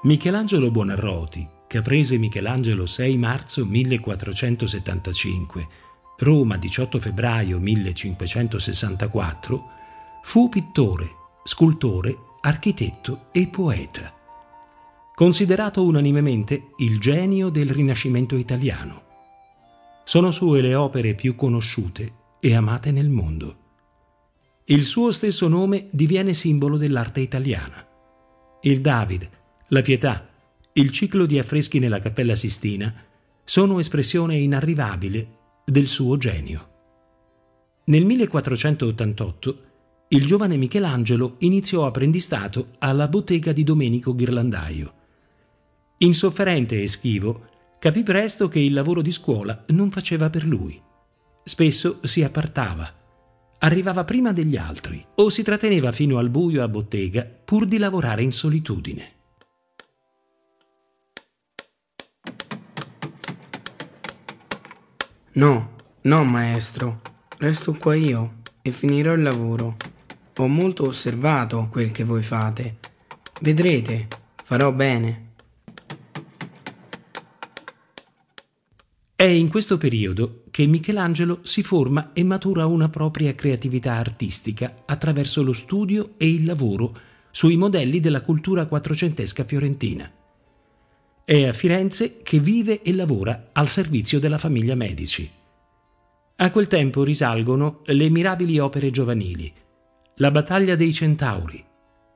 Michelangelo Buonarroti, caprese Michelangelo 6 marzo 1475, Roma 18 febbraio 1564, fu pittore, scultore, architetto e poeta. Considerato unanimemente il genio del Rinascimento italiano. Sono sue le opere più conosciute e amate nel mondo. Il suo stesso nome diviene simbolo dell'arte italiana. Il David, la Pietà, il ciclo di affreschi nella Cappella Sistina sono espressione inarrivabile del suo genio. Nel 1488 il giovane Michelangelo iniziò apprendistato alla bottega di Domenico Ghirlandaio. Insofferente e schivo, capì presto che il lavoro di scuola non faceva per lui. Spesso si appartava, arrivava prima degli altri o si tratteneva fino al buio a bottega pur di lavorare in solitudine. No, no, maestro, resto qua io e finirò il lavoro. Ho molto osservato quel che voi fate. Vedrete, farò bene. È in questo periodo che Michelangelo si forma e matura una propria creatività artistica attraverso lo studio e il lavoro sui modelli della cultura quattrocentesca fiorentina. È a Firenze che vive e lavora al servizio della famiglia Medici. A quel tempo risalgono le mirabili opere giovanili, La battaglia dei Centauri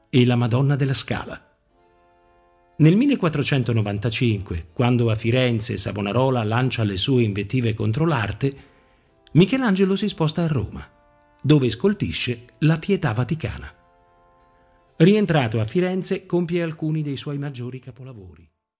e La Madonna della Scala. Nel 1495, quando a Firenze Savonarola lancia le sue invettive contro l'arte, Michelangelo si sposta a Roma, dove scolpisce la Pietà Vaticana. Rientrato a Firenze, compie alcuni dei suoi maggiori capolavori.